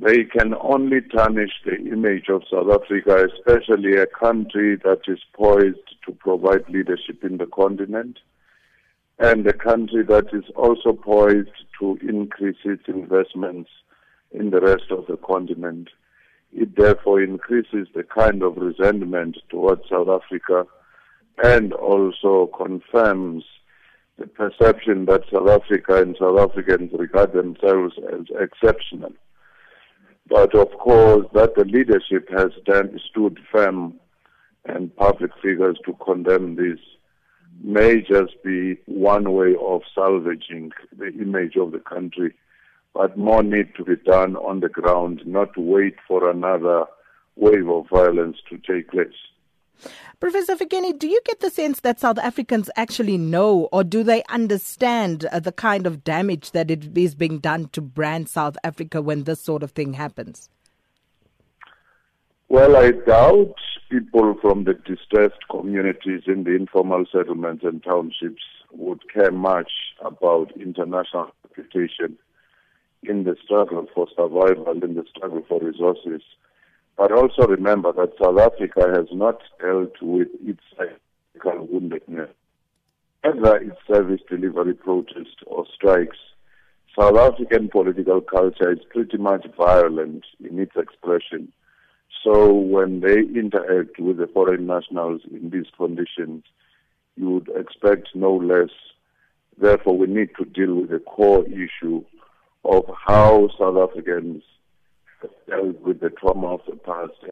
they can only tarnish the image of South Africa, especially a country that is poised to provide leadership in the continent and a country that is also poised to increase its investments in the rest of the continent. It therefore increases the kind of resentment towards South Africa and also confirms the perception that South Africa and South Africans regard themselves as exceptional. But of course, that the leadership has stood firm and public figures to condemn this may just be one way of salvaging the image of the country, but more need to be done on the ground, not to wait for another wave of violence to take place. Professor Fikeni, do you get the sense that South Africans actually know or do they understand uh, the kind of damage that it is being done to brand South Africa when this sort of thing happens? Well, I doubt people from the distressed communities in the informal settlements and townships would care much about international reputation in the struggle for survival, in the struggle for resources. But also remember that South Africa has not dealt with its psychological woundedness. Whether it's service delivery protests or strikes, South African political culture is pretty much violent in its expression. So when they interact with the foreign nationals in these conditions, you would expect no less. Therefore, we need to deal with the core issue of how South Africans dealt with the trauma of the past